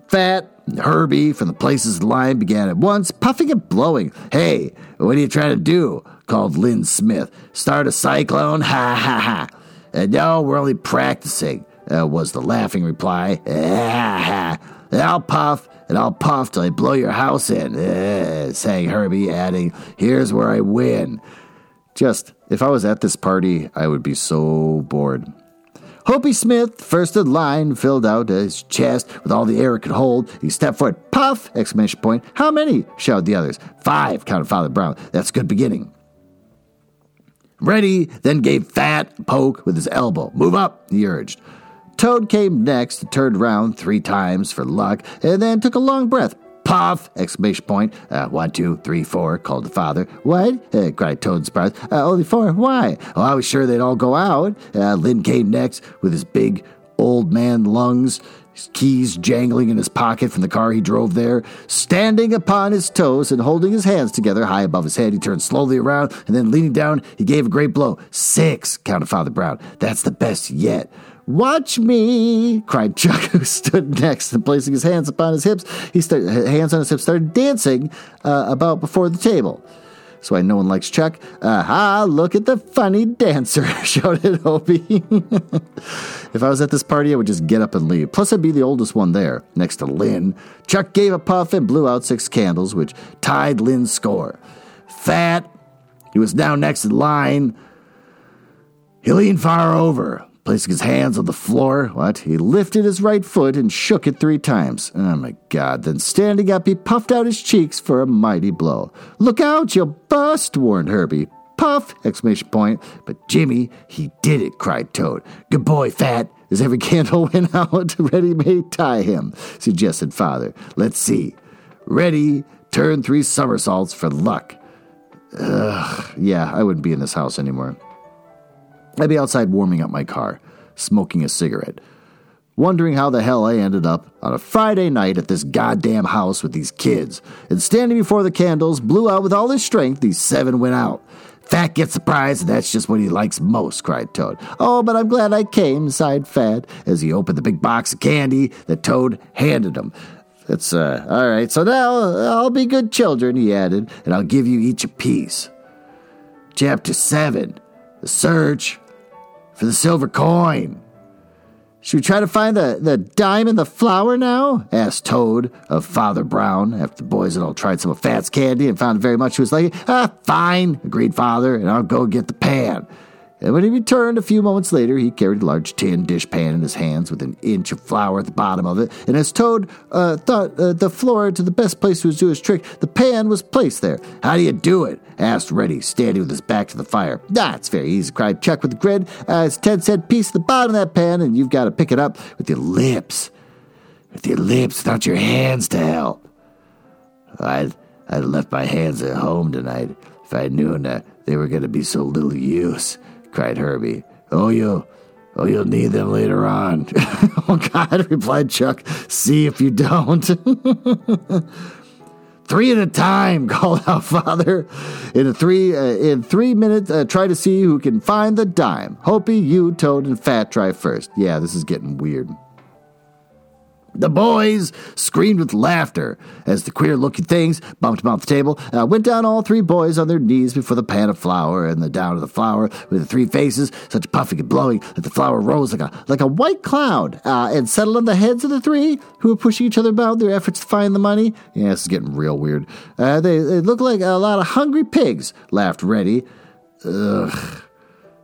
Speaker 1: Fat and Herbie from the places in line began at once, puffing and blowing. Hey, what are you trying to do? called Lynn Smith. Start a cyclone? Ha ha ha. And no, we're only practicing uh, was the laughing reply. I'll puff and I'll puff till I blow your house in, uh, sang Herbie, adding, Here's where I win. Just, if I was at this party, I would be so bored. Hopi Smith, first in line, filled out his chest with all the air it could hold. He stepped forward. Puff! Exclamation point. How many? shouted the others. Five, counted Father Brown. That's a good beginning. Reddy, then gave Fat a poke with his elbow. Move up, he urged. Toad came next, turned round three times for luck, and then took a long breath. Puff! Exclamation point. Uh, one, two, three, four, called the father. What? Uh, cried Toad surprised. Uh, only four? Why? Oh, I was sure they'd all go out. Uh, Lynn came next with his big old man lungs, his keys jangling in his pocket from the car he drove there. Standing upon his toes and holding his hands together high above his head, he turned slowly around and then leaning down, he gave a great blow. Six, counted Father Brown. That's the best yet. Watch me, cried Chuck, who stood next and placing his hands upon his hips. He started, hands on his hips, started dancing uh, about before the table. That's why no one likes Chuck. Aha, look at the funny dancer, shouted Hopi. if I was at this party, I would just get up and leave. Plus, I'd be the oldest one there, next to Lynn. Chuck gave a puff and blew out six candles, which tied Lynn's score. Fat, he was now next in line. He leaned far over, Placing his hands on the floor, what? He lifted his right foot and shook it three times. Oh my god. Then standing up, he puffed out his cheeks for a mighty blow. Look out, you'll bust, warned Herbie. Puff! Exclamation point. But Jimmy, he did it, cried Toad. Good boy, Fat. As every candle went out, Reddy may tie him, suggested Father. Let's see. Reddy, turn three somersaults for luck. Ugh, yeah, I wouldn't be in this house anymore. I'd be outside warming up my car, smoking a cigarette, wondering how the hell I ended up on a Friday night at this goddamn house with these kids. And standing before the candles, blew out with all his strength, these seven went out. Fat gets the prize, and that's just what he likes most, cried Toad. Oh, but I'm glad I came, sighed Fat, as he opened the big box of candy that Toad handed him. That's, uh, all right, so now I'll be good children, he added, and I'll give you each a piece. Chapter 7 The Search for the silver coin. Should we try to find the, the dime in the flour now? asked Toad of Father Brown after the boys had all tried some of Fat's candy and found very much he was like, Ah, fine, agreed Father, and I'll go get the pan. And when he returned a few moments later, he carried a large tin dishpan in his hands with an inch of flour at the bottom of it. And as Toad uh, thought uh, the floor to the best place to do his trick, the pan was placed there. How do you do it? asked Reddy, standing with his back to the fire. That's very easy, cried Chuck with a grin. Uh, it's a 10 cent piece at the bottom of that pan, and you've got to pick it up with your lips. With your lips, not your hands to help. I'd, I'd left my hands at home tonight if I known that they were going to be so little use cried Herbie. Oh, you, Oh, you'll need them later on. oh, God, replied Chuck. See if you don't. three at a time, called out Father. In a three, uh, in three minutes, uh, try to see who can find the dime. Hopi, you, Toad, and Fat try first. Yeah, this is getting weird. The boys screamed with laughter as the queer looking things bumped about the table. Uh, went down all three boys on their knees before the pan of flour, and the down of the flour with the three faces, such puffing and blowing that the flour rose like a like a white cloud, uh, and settled on the heads of the three who were pushing each other about their efforts to find the money. Yeah, this is getting real weird. Uh, they, they looked like a lot of hungry pigs. Laughed Reddy. Ugh.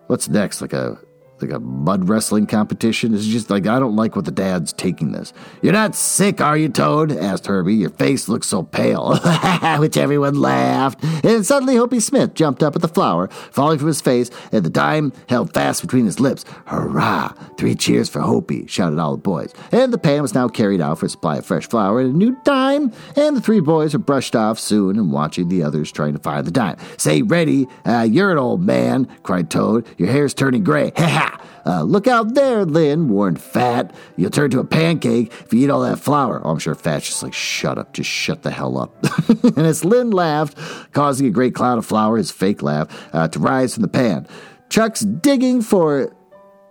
Speaker 1: What's next? Like a like a mud wrestling competition. It's just like I don't like what the dad's taking this. You're not sick, are you, Toad? asked Herbie. Your face looks so pale. Which everyone laughed. And suddenly Hopi Smith jumped up at the flower, falling from his face, and the dime held fast between his lips. Hurrah! Three cheers for Hopi, shouted all the boys. And the pan was now carried out for a supply of fresh flour and a new dime, and the three boys were brushed off soon and watching the others trying to find the dime. Say, Reddy, uh, you're an old man, cried Toad. Your hair's turning gray. Ha ha! Uh, look out there, Lynn, warned Fat. You'll turn to a pancake if you eat all that flour. Oh, I'm sure Fat's just like, shut up, just shut the hell up. and as Lynn laughed, causing a great cloud of flour, his fake laugh, uh, to rise from the pan. Chuck's digging for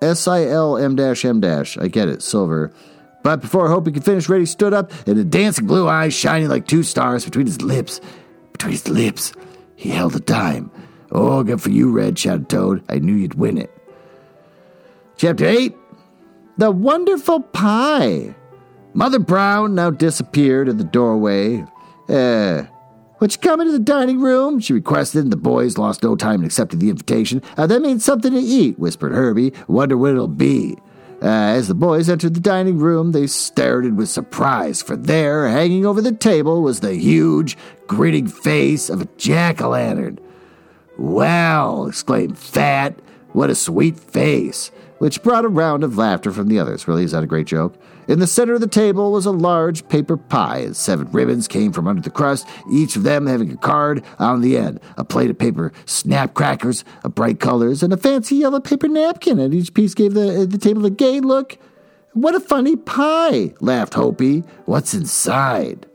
Speaker 1: S-I-L-M dash M dash. I get it, silver. But before Hopi could finish, Reddy stood up, and the dancing blue eyes shining like two stars between his lips. Between his lips, he held a dime. Oh, good for you, Red, shouted Toad. I knew you'd win it. Chapter 8 The Wonderful Pie. Mother Brown now disappeared in the doorway. Uh, would you come into the dining room? She requested, and the boys lost no time in accepting the invitation. Uh, that means something to eat, whispered Herbie. Wonder what it'll be. Uh, as the boys entered the dining room, they stared in with surprise, for there, hanging over the table, was the huge, grinning face of a jack o' lantern. Well, exclaimed Fat, what a sweet face which brought a round of laughter from the others. Really, is that a great joke? In the center of the table was a large paper pie, and seven ribbons came from under the crust, each of them having a card on the end, a plate of paper snap crackers of bright colors, and a fancy yellow paper napkin, and each piece gave the, the table a gay look. What a funny pie, laughed Hopi. What's inside?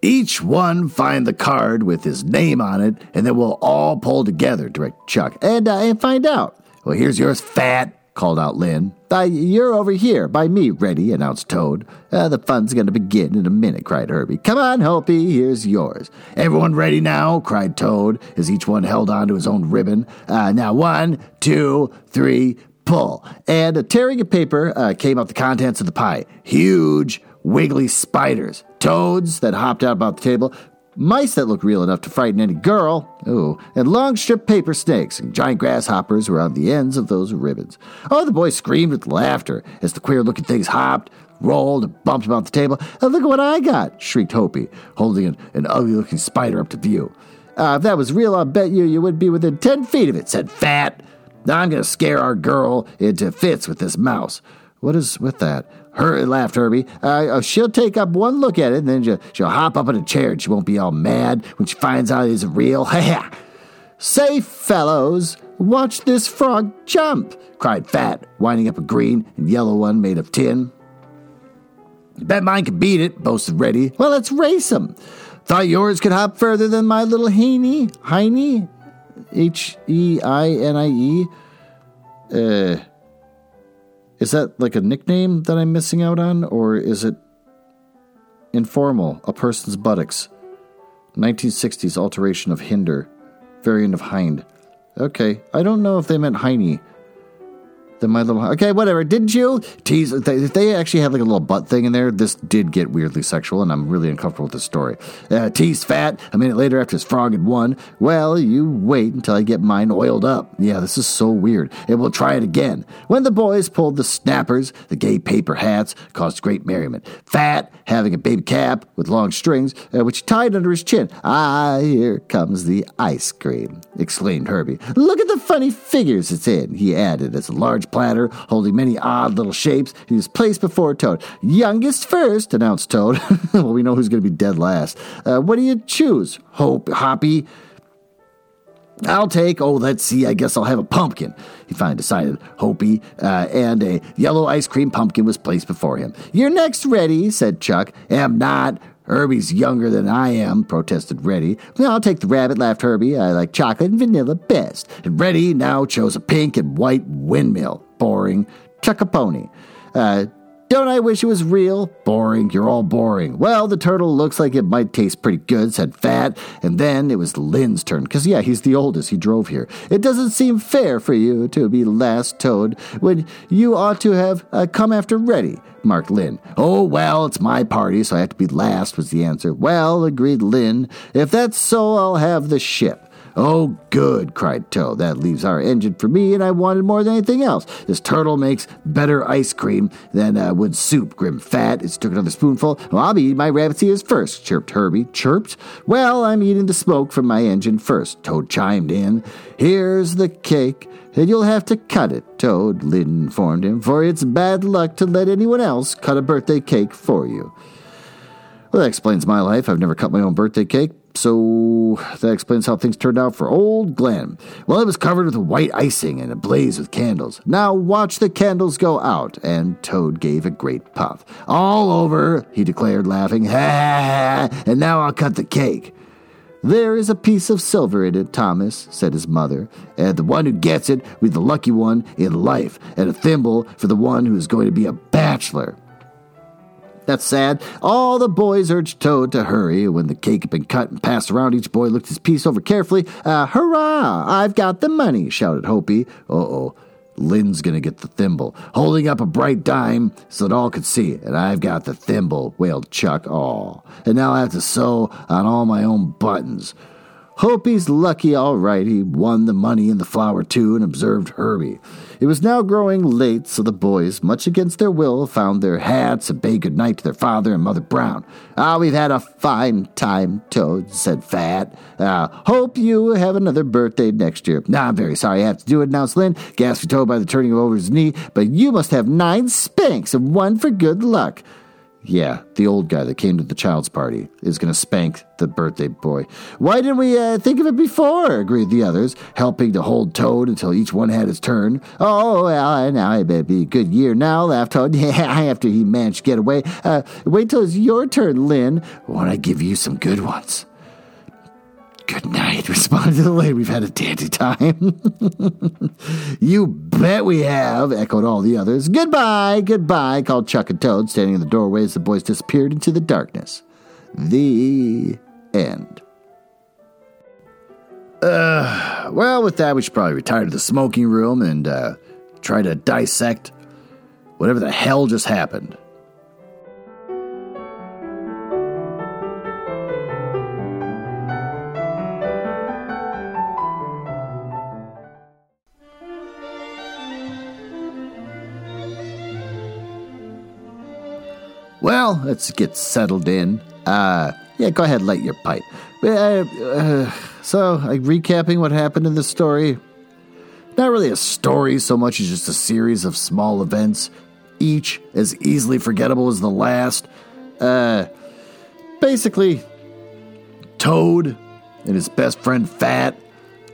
Speaker 1: Each one find the card with his name on it, and then we'll all pull together, directed Chuck, and, uh, and find out. Well, here's yours, fat, called out Lynn. You're over here by me, Reddy, announced Toad. Uh, the fun's going to begin in a minute, cried Herbie. Come on, Hopi, here's yours. Everyone ready now, cried Toad, as each one held on to his own ribbon. Uh, now, one, two, three, pull. And a tearing a paper uh, came out the contents of the pie. Huge, wiggly spiders. Toads that hopped out about the table, mice that looked real enough to frighten any girl, ooh, and long strip paper snakes and giant grasshoppers were on the ends of those ribbons. Oh, the boys screamed with laughter as the queer looking things hopped, rolled, and bumped about the table. Look at what I got, shrieked Hopi, holding an, an ugly looking spider up to view. Uh, if that was real, I'll bet you you wouldn't be within ten feet of it, said Fat. Now I'm going to scare our girl into fits with this mouse. What is with that? Her laughed Herbie. Uh, she'll take up one look at it, and then she'll, she'll hop up in a chair, and she won't be all mad when she finds out it's real. Ha ha! Say, fellows, watch this frog jump! cried Fat, winding up a green and yellow one made of tin. Bet mine can beat it, boasted Reddy. Well, let's race 'em. Thought yours could hop further than my little Heiny? Heiny? H E I N I E? Uh, is that like a nickname that I'm missing out on, or is it informal, a person's buttocks? 1960s alteration of hinder, variant of hind. Okay, I don't know if they meant hiney than my little. Okay, whatever. Didn't you tease? If they actually had like a little butt thing in there, this did get weirdly sexual, and I'm really uncomfortable with this story. Uh, teased fat a minute later after his frog had won. Well, you wait until I get mine oiled up. Yeah, this is so weird. And we'll try it again. When the boys pulled the snappers, the gay paper hats caused great merriment. Fat having a baby cap with long strings, uh, which he tied under his chin. Ah, here comes the ice cream! exclaimed Herbie. Look at the funny figures it's in. He added as a large platter holding many odd little shapes. He was placed before Toad. Youngest first, announced Toad. well, we know who's going to be dead last. Uh, what do you choose? Hope, Hoppy? I'll take, oh, let's see, I guess I'll have a pumpkin. He finally decided, Hopi, uh, and a yellow ice cream pumpkin was placed before him. You're next, Reddy, said Chuck. Am not. Herbie's younger than I am, protested Reddy. I'll take the rabbit, laughed Herbie. I like chocolate and vanilla best. And Reddy now chose a pink and white windmill. Boring. Chuck a pony. Uh, don't I wish it was real? Boring, you're all boring. Well, the turtle looks like it might taste pretty good, said Fat. And then it was Lynn's turn, because, yeah, he's the oldest. He drove here. It doesn't seem fair for you to be last toad when you ought to have uh, come after Reddy, marked Lynn. Oh, well, it's my party, so I have to be last, was the answer. Well, agreed Lynn. If that's so, I'll have the ship. Oh, good, cried Toad. That leaves our engine for me, and I wanted more than anything else. This turtle makes better ice cream than uh, would soup. Grim Fat It's took another spoonful. Well, I'll be eating my rabbit's ears first, chirped Herbie. Chirped? Well, I'm eating the smoke from my engine first. Toad chimed in. Here's the cake. And you'll have to cut it, Toad, Lynn informed him, for it's bad luck to let anyone else cut a birthday cake for you. Well, that explains my life. I've never cut my own birthday cake, so that explains how things turned out for old Glenn. Well, it was covered with white icing and ablaze with candles. Now watch the candles go out. And Toad gave a great puff. All over, he declared, laughing. And now I'll cut the cake. There is a piece of silver in it, Thomas, said his mother, and the one who gets it will be the lucky one in life, and a thimble for the one who is going to be a bachelor. That's sad. All the boys urged Toad to hurry. When the cake had been cut and passed around, each boy looked his piece over carefully. Uh, hurrah! I've got the money, shouted Hopi. Uh oh. Lynn's gonna get the thimble, holding up a bright dime so that all could see it. And I've got the thimble, wailed Chuck. Aw. And now I have to sew on all my own buttons. Hopi's lucky, all right. He won the money and the flower, too, and observed Herbie. It was now growing late, so the boys, much against their will, found their hats and bade good night to their father and Mother Brown. Ah, we've had a fine time, Toad, said Fat. Ah, hope you have another birthday next year. Nah, I'm very sorry I have to do it, announced Lynn, gasped Toad by the turning over his knee, but you must have nine spanks and one for good luck. Yeah, the old guy that came to the child's party is going to spank the birthday boy. Why didn't we uh, think of it before? agreed the others, helping to hold Toad until each one had his turn. Oh, well, now it better be a good year now, laughed Toad. After he managed to get away. Uh, wait till it's your turn, Lynn, when I give you some good ones. Good night, responded the lady. We've had a dandy time. you bet we have, echoed all the others. Goodbye, goodbye, called Chuck and Toad, standing in the doorway as the boys disappeared into the darkness. The end. Uh, well, with that, we should probably retire to the smoking room and uh, try to dissect whatever the hell just happened. Well, let's get settled in. Uh, yeah, go ahead, light your pipe. Uh, uh, so, like, recapping what happened in the story. Not really a story so much as just a series of small events, each as easily forgettable as the last. Uh, basically, Toad and his best friend Fat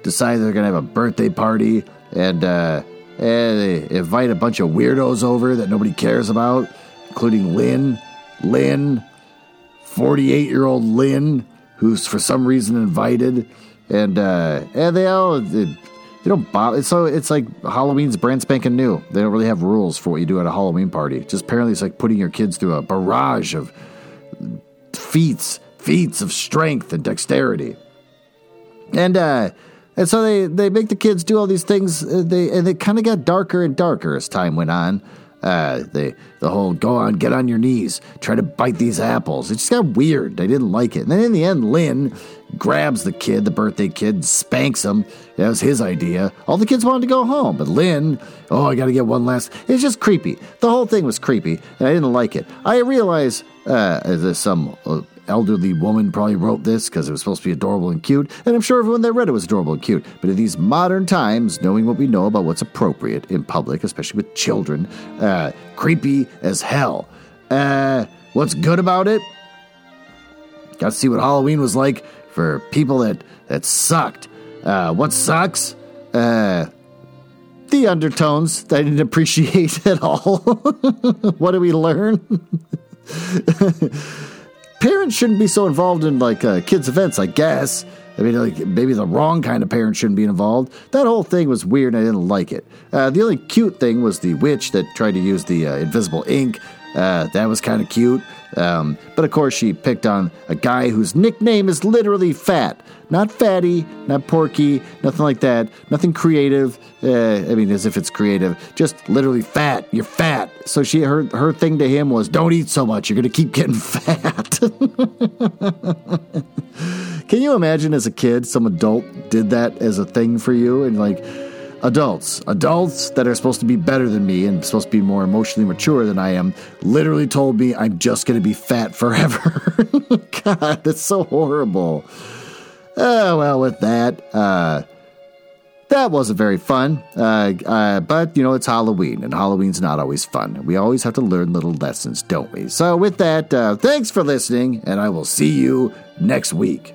Speaker 1: decide they're gonna have a birthday party and uh, and they invite a bunch of weirdos over that nobody cares about including Lynn, Lynn, 48 year old Lynn, who's for some reason invited. And, uh, and they all, they, they don't bother. So it's like Halloween's brand spanking new. They don't really have rules for what you do at a Halloween party. Just apparently it's like putting your kids through a barrage of feats, feats of strength and dexterity. And, uh, and so they, they make the kids do all these things. Uh, they and it kind of got darker and darker as time went on. Uh, the the whole go on, get on your knees, try to bite these apples. It just got weird. I didn't like it. And then in the end, Lynn grabs the kid, the birthday kid, spanks him. That was his idea. All the kids wanted to go home, but Lynn, oh, I got to get one last. It's just creepy. The whole thing was creepy, and I didn't like it. I realize uh, there's some uh, elderly woman probably wrote this because it was supposed to be adorable and cute, and I'm sure everyone that read it was adorable and cute. But in these modern times, knowing what we know about what's appropriate in public, especially with children, uh, creepy as hell. Uh, what's good about it? Got to see what Halloween was like for people that that sucked. Uh, what sucks? Uh, the undertones that I didn't appreciate at all. what do we learn? Parents shouldn't be so involved in like uh, kids' events, I guess. I mean, like maybe the wrong kind of parent shouldn't be involved. That whole thing was weird. and I didn't like it. Uh, the only cute thing was the witch that tried to use the uh, invisible ink. Uh, that was kind of cute. Um, but of course, she picked on a guy whose nickname is literally Fat. Not fatty, not porky, nothing like that. Nothing creative. Uh, I mean, as if it's creative. Just literally fat. You're fat. So she her her thing to him was, "Don't eat so much. You're gonna keep getting fat." Can you imagine as a kid, some adult did that as a thing for you, and like adults, adults that are supposed to be better than me and supposed to be more emotionally mature than I am, literally told me I'm just going to be fat forever. God, that's so horrible. Oh, well, with that, uh, that wasn't very fun. Uh, uh, but, you know, it's Halloween, and Halloween's not always fun. We always have to learn little lessons, don't we? So, with that, uh, thanks for listening, and I will see you next week.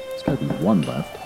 Speaker 1: There's gotta be one left.